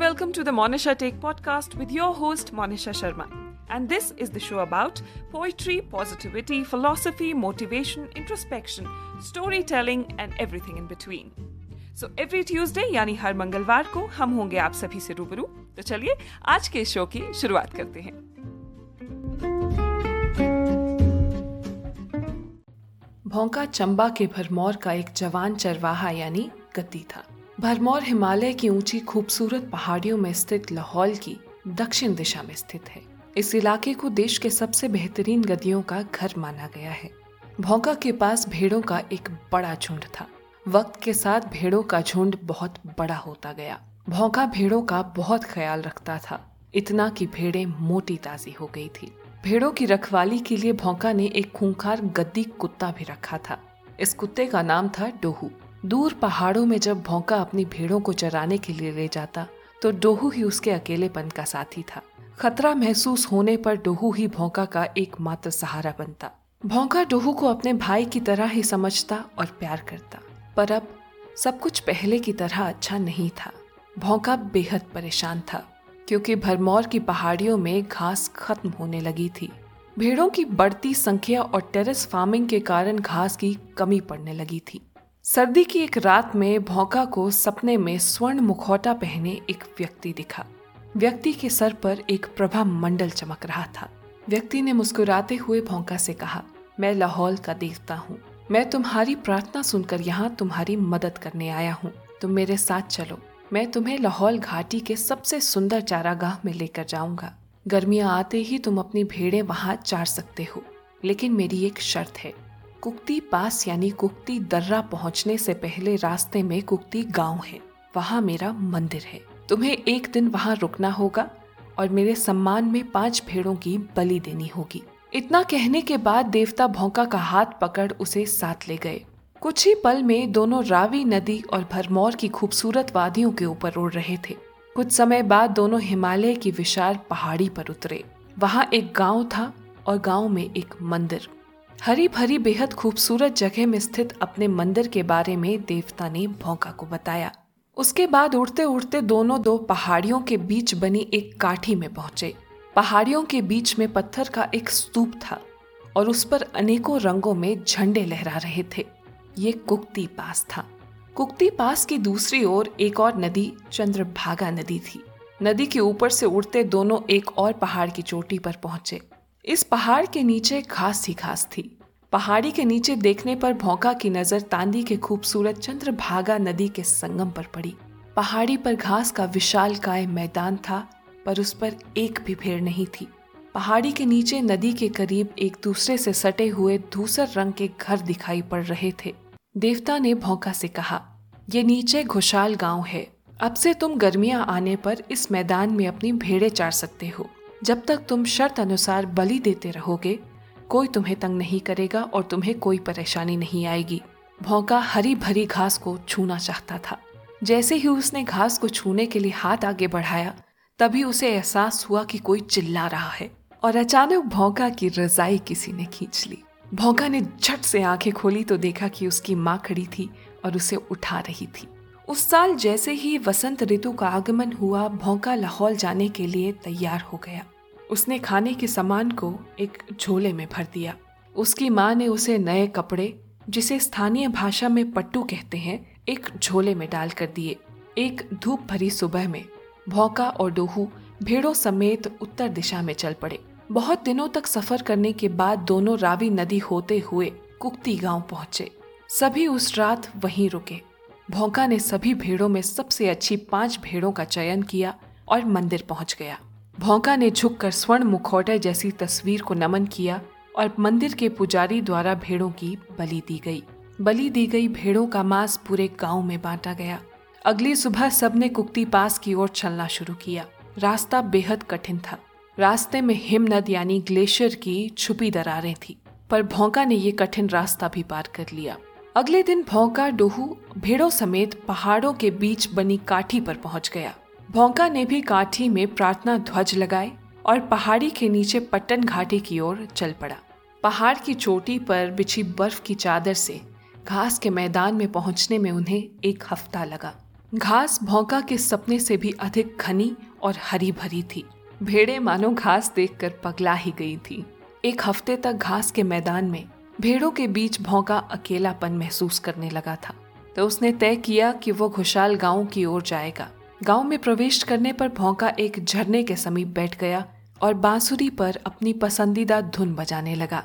welcome to the Monisha Take podcast with your host Monisha Sharma. And this is the show about poetry, positivity, philosophy, motivation, introspection, storytelling and everything in between. So every Tuesday यानी हर मंगलवार को हम होंगे आप सभी से रूबरू तो चलिए आज के शो की शुरुआत करते हैं भौंका चंबा के भरमौर का एक जवान चरवाहा यानी गद्दी था भरमौर हिमालय की ऊँची खूबसूरत पहाड़ियों में स्थित लाहौल की दक्षिण दिशा में स्थित है। इस इलाके को देश के सबसे बेहतरीन गदियों का घर माना गया है। भौंका के पास भेड़ों का एक बड़ा झुंड था। वक्त के साथ भेड़ों का झुंड बहुत बड़ा होता गया। भौंका भेड़ों का बहुत ख्याल रखता था। इतना कि भेड़ें मोटी ताजी हो गई थी। भेड़ों की रखवाली के लिए भौंका ने एक खूंखार गद्दी कुत्ता भी रखा था। इस कुत्ते का नाम था डोहू। दूर पहाड़ों में जब भौंका अपनी भेड़ों को चराने के लिए ले जाता तो डोहू ही उसके अकेलेपन का साथी था। खतरा महसूस होने पर डोहू ही भौंका का एकमात्र सहारा बनता। भौंका डोहू को अपने भाई की तरह ही समझता और प्यार करता। पर अब सब कुछ पहले की तरह अच्छा नहीं था। भौंका बेहद परेशान था, क्योंकि भरमौर की पहाड़ियों में घास खत्म होने लगी थी। भेड़ों की बढ़ती संख्या और टेरेस फ़ार्मिंग के कारण घास की कमी पड़ने लगी थी। सर्दी की एक रात में भौका को सपने में स्वर्ण मुखौटा पहने एक व्यक्ति दिखा। व्यक्ति के सर पर एक प्रभा मंडल चमक रहा था। व्यक्ति ने मुस्कुराते हुए भौंका से कहा, मैं लाहौल का देवता हूँ। मैं तुम्हारी प्रार्थना सुनकर यहाँ तुम्हारी मदद करने आया हूँ। तुम मेरे साथ चलो। मैं तुम्हें लाहौल घाटी के सबसे सुंदर चारागाह में लेकर जाऊँगा। गर्मियाँ आते ही तुम अपनी भेड़े वहाँ चार सकते हो। लेकिन मेरी एक शर्त है। कुक्ति पास यानी कुक्ति दर्रा पहुँचने से पहले रास्ते में कुक्ति गाँव है। वहाँ मेरा मंदिर है। तुम्हें एक दिन वहाँ रुकना होगा और मेरे सम्मान में पाँच भेड़ों की बलि देनी होगी। इतना कहने के बाद देवता भौंका का हाथ पकड़ उसे साथ ले गए। कुछ ही पल में दोनों रावी नदी और भरमौर की खूबसूरत वादियों के ऊपर उड़ रहे थे। कुछ समय बाद दोनों हिमालय की विशाल पहाड़ी पर उतरे। वहाँ एक गाँव था और गाँव में एक मंदिर। हरी भरी बेहद खूबसूरत जगह में स्थित अपने मंदिर के बारे में देवता ने भौंका को बताया। उसके बाद उड़ते उड़ते दोनों दो पहाड़ियों के बीच बनी एक काठी में पहुँचे। पहाड़ियों के बीच में पत्थर का एक स्तूप था और उस पर अनेकों रंगों में झंडे लहरा रहे थे। ये कुक्ति पास था। कुक्ति पास की दूसरी ओर एक और नदी, चंद्रभागा नदी थी। नदी के ऊपर से उड़ते दोनों एक और पहाड़ की चोटी पर पहुँचे। इस पहाड़ के नीचे घास ही घास थी। पहाड़ी के नीचे देखने पर भौका की नज़र तांदी के खूबसूरत चंद्रभागा नदी के संगम पर पड़ी। पहाड़ी पर घास का विशाल काय मैदान था, पर उस पर एक भी भेड़ नहीं थी। पहाड़ी के नीचे नदी के करीब एक दूसरे से सटे हुए धूसर रंग के घर दिखाई पड़ रहे थे। देवता ने भौका से कहा, ये नीचे घुशाल गाँव है। अब से तुम गर्मियाँ आने पर इस मैदान में अपनी भेड़े चार सकते हो। जब तक तुम शर्त अनुसार बलि देते रहोगे, कोई तुम्हें तंग नहीं करेगा और तुम्हें कोई परेशानी नहीं आएगी। भौका हरी भरी घास को छूना चाहता था। जैसे ही उसने घास को छूने के लिए हाथ आगे बढ़ाया, तभी उसे एहसास हुआ कि कोई चिल्ला रहा है और अचानक भौका की रजाई किसी ने खींच ली। भौका ने झट से आँखें खोली तो देखा कि उसकी माँ खड़ी थी और उसे उठा रही थी। उस साल जैसे ही वसंत ऋतु का आगमन हुआ, भौका लाहौल जाने के लिए तैयार हो गया। उसने खाने के सामान को एक झोले में भर दिया। उसकी माँ ने उसे नए कपड़े, जिसे स्थानीय भाषा में पट्टू कहते हैं, एक झोले में डाल कर दिए। एक धूप भरी सुबह में भौका और डोहू भेड़ों समेत उत्तर दिशा में चल पड़े। बहुत दिनों तक सफ़र करने के बाद दोनों रावी नदी होते हुए कुक्ति गाँव पहुँचे। सभी उस रात वहीं रुके। भौका ने सभी भेड़ों में सबसे अच्छी पाँच भेड़ों का चयन किया और मंदिर पहुँच गया। भौका ने झुककर स्वर्ण मुखौटे जैसी तस्वीर को नमन किया और मंदिर के पुजारी द्वारा भेड़ों की बलि दी गई। बलि दी गई भेड़ों का मांस पूरे गाँव में बांटा गया। अगली सुबह सबने कुक्ति पास की ओर चलना शुरू किया। रास्ता बेहद कठिन था। रास्ते में हिमनद यानी ग्लेशियर की छुपी दरारें थी, पर भौका ने ये कठिन रास्ता भी पार कर लिया। अगले दिन भौका, डोहू, भेड़ों समेत पहाड़ों के बीच बनी काठी पर पहुँच गया। भौका ने भी काठी में प्रार्थना ध्वज लगाए और पहाड़ी के नीचे पट्टन घाटी की ओर चल पड़ा। पहाड़ की चोटी पर बिछी बर्फ़ की चादर से घास के मैदान में पहुँचने में उन्हें एक हफ़्ता लगा। घास भौंका के सपने से भी अधिक घनी और हरी भरी थी। भेड़े मानो घास देखकर पगला ही गई थी। एक हफ़्ते तक घास के मैदान में भेड़ों के बीच भौंका अकेलापन महसूस करने लगा था। तो उसने तय किया कि वो घुशाल गाँव की ओर जाएगा। गाँव में प्रवेश करने पर भौंका एक झरने के समीप बैठ गया और बांसुरी पर अपनी पसंदीदा धुन बजाने लगा।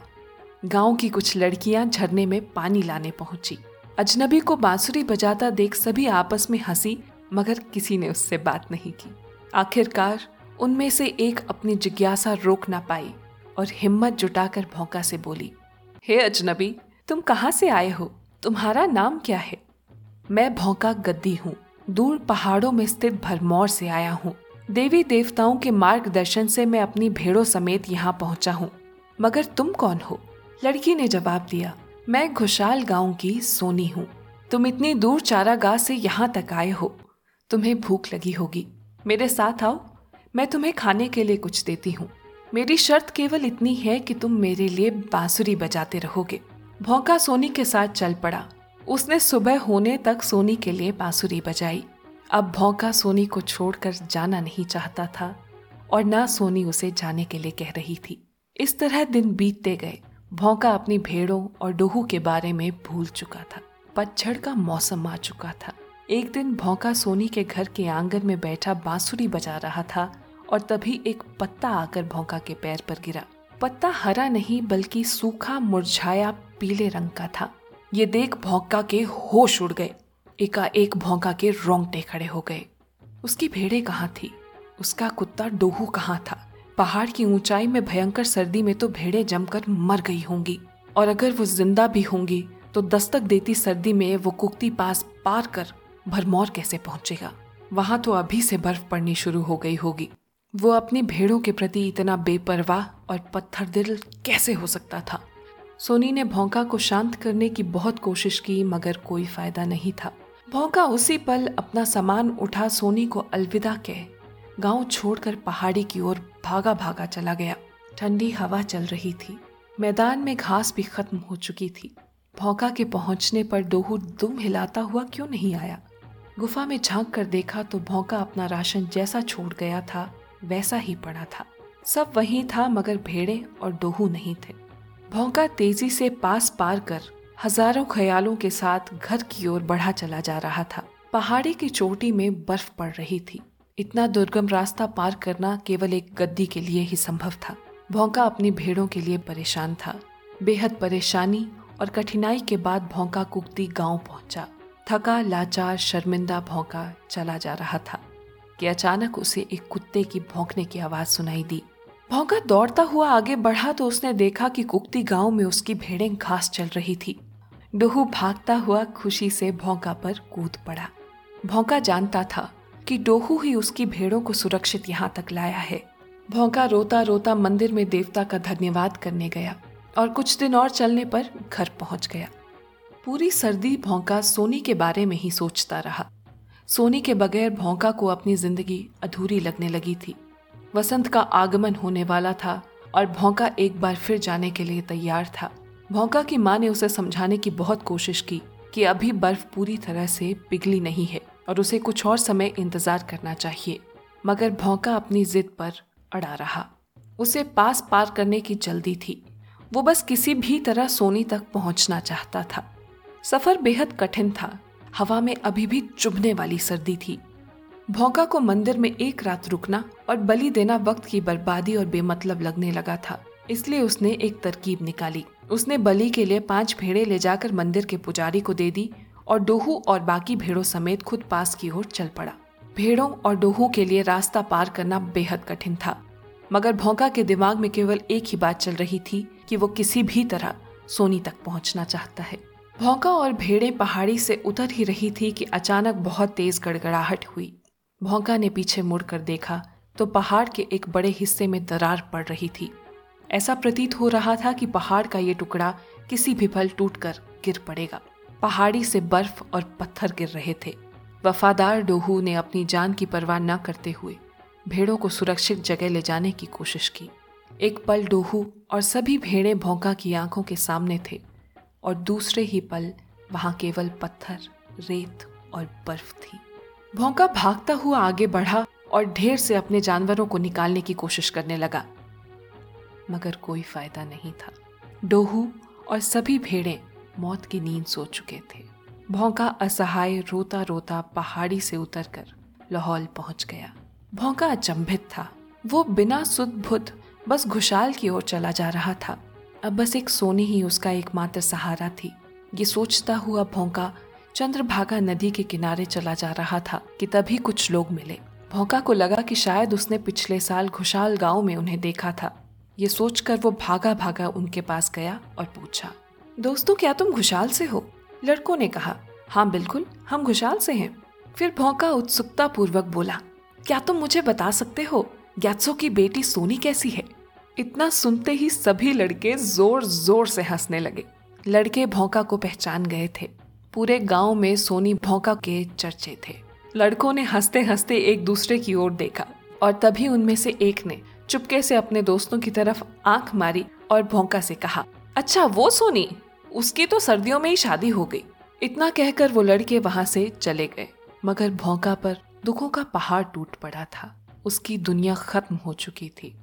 गाँव की कुछ लड़कियाँ झरने में पानी लाने पहुँची। अजनबी को बांसुरी बजाता देख सभी आपस में हँसी मगर किसी ने उससे बात नहीं की। आखिरकार उनमें से एक अपनी जिज्ञासा रोक ना पाई और हिम्मत जुटाकर भौंका से बोली हे hey, अजनबी तुम कहाँ से आए हो? तुम्हारा नाम क्या है? मैं भौंका गद्दी हूँ। दूर पहाड़ों में स्थित भरमौर से आया हूँ। देवी देवताओं के मार्गदर्शन से मैं अपनी भेड़ों समेत यहाँ पहुँचा हूँ। मगर तुम कौन हो? लड़की ने जवाब दिया, मैं घुशाल गाँव की सोनी हूँ। तुम इतनी दूर चारागाह से यहाँ तक आए हो। तुम्हें भूख लगी होगी। मेरे साथ आओ। मैं तुम्हें खाने के लिए कुछ देती हूँ। मेरी शर्त केवल इतनी है कि तुम मेरे लिए बांसुरी बजाते रहोगे। भौंका सोनी के साथ चल पड़ा। उसने सुबह होने तक सोनी के लिए बांसुरी बजाई। अब भौंका सोनी को छोड़कर जाना नहीं चाहता था और ना सोनी उसे जाने के लिए कह रही थी। इस तरह दिन बीतते गए। भौंका अपनी भेड़ों और डोहू के बारे में भूल चुका था। पतझड़ का मौसम आ चुका था। एक दिन भौंका सोनी के घर के आँगन में बैठा बांसुरी बजा रहा था और तभी एक पत्ता आकर भौंका के पैर पर गिरा। पत्ता हरा नहीं, बल्कि सूखा, मुरझाया पीले रंग का था। ये देख भौंका के होश उड़ गए। एकाएक भौंका के रोंगटे खड़े हो गए। उसकी भेड़े कहाँ थी? उसका कुत्ता डोहू कहाँ था? पहाड़ की ऊंचाई में भयंकर सर्दी में तो भेड़े जमकर मर गई होंगी। और अगर वो ज़िंदा भी होंगी तो दस्तक देती सर्दी में वो कुकती पास पार कर भरमौर कैसे पहुंचेगा? वहाँ तो अभी से बर्फ़ पड़नी शुरू हो गई होगी। वो अपनी भेड़ों के प्रति इतना बेपरवाह और पत्थर दिल कैसे हो सकता था? सोनी ने भौंका को शांत करने की बहुत कोशिश की, मगर कोई फ़ायदा नहीं था। भौंका उसी पल अपना सामान उठा सोनी को अलविदा कह। गाँव छोड़कर पहाड़ी की ओर भागा भागा चला गया। ठंडी हवा चल रही थी। मैदान में घास भी खत्म हो चुकी थी। भौंका के पहुँचने पर डोहू दुम हिलाता हुआ क्यों नहीं आया? गुफा में झाँक कर देखा तो भौंका अपना राशन जैसा छोड़ गया था, वैसा ही पड़ा था। सब वही था, मगर भेड़े और डोहू नहीं थे। भौंका तेज़ी से पास पार कर हज़ारों ख्यालों के साथ घर की ओर बढ़ा चला जा रहा था। पहाड़ी की चोटी में बर्फ़ पड़ रही थी। इतना दुर्गम रास्ता पार करना केवल एक गद्दी के लिए ही संभव था। भौंका अपनी भेड़ों के लिए परेशान था। बेहद परेशानी और कठिनाई के बाद भौंका कुकती गाँव पहुँचा। थका, लाचार, शर्मिंदा भौंका चला जा रहा था। कि अचानक उसे एक कुत्ते की भौंकने की आवाज़ सुनाई दी। भौंका दौड़ता हुआ आगे बढ़ा तो उसने देखा कि कुकती गाँव में उसकी भेड़ें घास चल रही थी। डोहू भागता हुआ खुशी से भौंका पर कूद पड़ा। भौंका जानता था कि डोहू ही उसकी भेड़ों को सुरक्षित यहाँ तक लाया है। भौंका रोता रोता मंदिर में देवता का धन्यवाद करने गया और कुछ दिन और चलने पर घर पहुँच गया। पूरी सर्दी भौंका सोनी के बारे में ही सोचता रहा। सोनी के बगैर भौंका को अपनी ज़िंदगी अधूरी लगने लगी थी। वसंत का आगमन होने वाला था और भौंका एक बार फिर जाने के लिए तैयार था। भौंका की माँ ने उसे समझाने की बहुत कोशिश की कि अभी बर्फ़ पूरी तरह से पिघली नहीं है और उसे कुछ और समय इंतज़ार करना चाहिए, मगर भौंका अपनी जिद पर अड़ा रहा। उसे पास पार करने की जल्दी थी। वो बस किसी भी तरह सोनी तक पहुँचना चाहता था। सफ़र बेहद कठिन था। हवा में अभी भी चुभने वाली सर्दी थी। भौका को मंदिर में एक रात रुकना और बलि देना वक्त की बर्बादी और बेमतलब लगने लगा था। इसलिए उसने एक तरकीब निकाली। उसने बलि के लिए पाँच भेड़े ले जाकर मंदिर के पुजारी को दे दी और डोहू और बाकी भेड़ों समेत खुद पास की ओर चल पड़ा। भेड़ों और डोहू के लिए रास्ता पार करना बेहद कठिन था। मगर भौका के दिमाग में केवल एक ही बात चल रही थी कि वो किसी भी तरह सोनी तक पहुँचना चाहता है। भौंका और भेड़े पहाड़ी से उतर ही रही थी कि अचानक बहुत तेज गड़गड़ाहट हुई। भौंका ने पीछे मुड़कर देखा तो पहाड़ के एक बड़े हिस्से में दरार पड़ रही थी। ऐसा प्रतीत हो रहा था कि पहाड़ का ये टुकड़ा किसी भी पल टूटकर गिर पड़ेगा। पहाड़ी से बर्फ़ और पत्थर गिर रहे थे। वफादार डोहू ने अपनी जान की परवाह न करते हुए भेड़ों को सुरक्षित जगह ले जाने की कोशिश की। एक पल डोहू और सभी भेड़े भौंका की आँखों के सामने थे और दूसरे ही पल वहाँ केवल पत्थर, रेत और बर्फ़ थी। भौंका भागता हुआ आगे बढ़ा और ढेर से अपने जानवरों को निकालने की कोशिश करने लगा। मगर कोई फ़ायदा नहीं था। डोहू और सभी भेड़ें मौत की नींद सो चुके थे। भौंका असहाय रोता रोता पहाड़ी से उतरकर लाहौल पहुँच गया। भौंका अचंभित था। वो बिना सुध बुध बस घुशाल की ओर चला जा रहा था। अब बस एक सोनी ही उसका एकमात्र सहारा थी। ये सोचता हुआ भौंका चंद्रभागा नदी के किनारे चला जा रहा था कि तभी कुछ लोग मिले। भौंका को लगा कि शायद उसने पिछले साल घुशाल गाँव में उन्हें देखा था। ये सोचकर वो भागा भागा उनके पास गया और पूछा, दोस्तों, क्या तुम घुशाल से हो? लड़कों ने कहा हाँ बिल्कुल, हम घुशाल से हैं। फिर भौंका उत्सुकता पूर्वक बोला, क्या तुम मुझे बता सकते हो गैत्सो की बेटी सोनी कैसी है? इतना सुनते ही सभी लड़के ज़ोर ज़ोर से हंसने लगे। लड़के भौंका को पहचान गए थे। पूरे गाँव में सोनी भौंका के चर्चे थे। लड़कों ने हँसते हँसते एक दूसरे की ओर देखा और तभी उनमें से एक ने चुपके से अपने दोस्तों की तरफ़ आँख मारी और भौंका से कहा अच्छा वो सोनी? उसकी तो सर्दियों में ही शादी हो गई। इतना कहकर वो लड़के वहाँ से चले गए। मगर भौंका पर दुखों का पहाड़ टूट पड़ा था। उसकी दुनिया खत्म हो चुकी थी।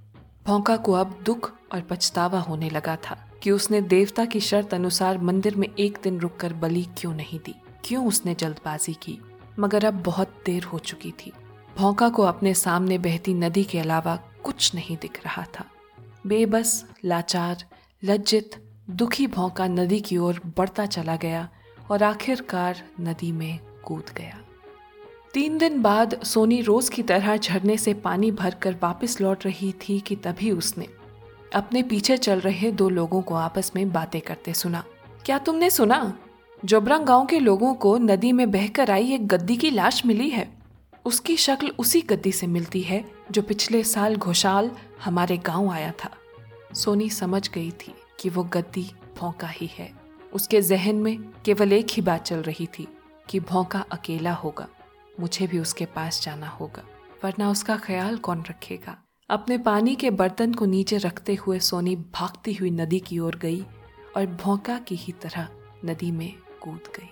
भौंका को अब दुख और पछतावा होने लगा था। कि उसने देवता की शर्त अनुसार मंदिर में एक दिन रुककर बलि क्यों नहीं दी? क्यों उसने जल्दबाजी की? मगर अब बहुत देर हो चुकी थी। भौंका को अपने सामने बहती नदी के अलावा कुछ नहीं दिख रहा था। बेबस, लाचार, लज्जित, दुखी भौंका नदी की ओर बढ़ता चला गया और आखिरकार नदी में कूद गया। तीन दिन बाद सोनी रोज की तरह झरने से पानी भरकर वापस लौट रही थी कि तभी उसने अपने पीछे चल रहे दो लोगों को आपस में बातें करते सुना। क्या तुमने सुना? जोबरंग गाँव के लोगों को नदी में बहकर आई एक गद्दी की लाश मिली है। उसकी शक्ल उसी गद्दी से मिलती है जो पिछले साल घोषाल हमारे गाँव आया था। सोनी समझ गई थी कि वो गद्दी भौंका ही है। उसके जहन में केवल एक ही बात चल रही थी कि भौंका अकेला होगा। मुझे भी उसके पास जाना होगा, वरना उसका ख्याल कौन रखेगा? अपने पानी के बर्तन को नीचे रखते हुए सोनी भागती हुई नदी की ओर गई और भौंका की ही तरह नदी में कूद गई।